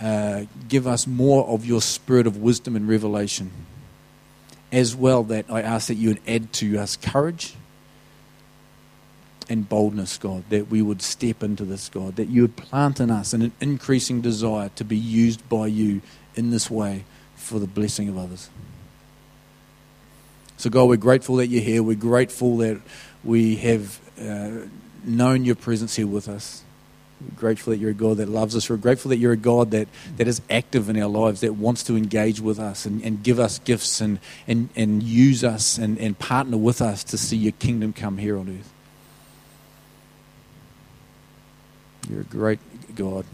uh, give us more of your spirit of wisdom and revelation as well that I ask that you would add to us courage and boldness, God, that we would step into this, God, that you would plant in us an increasing desire to be used by you in this way for the blessing of others. So, God, we're grateful that you're here. We're grateful that we have uh, known your presence here with us. Grateful that you're a God that loves us. We're grateful that you're a God that, that is active in our lives, that wants to engage with us and, and give us gifts and, and, and use us and, and partner with us to see your kingdom come here on earth. You're a great God.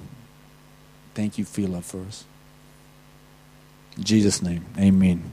Thank you for your love for us. In Jesus' name, amen.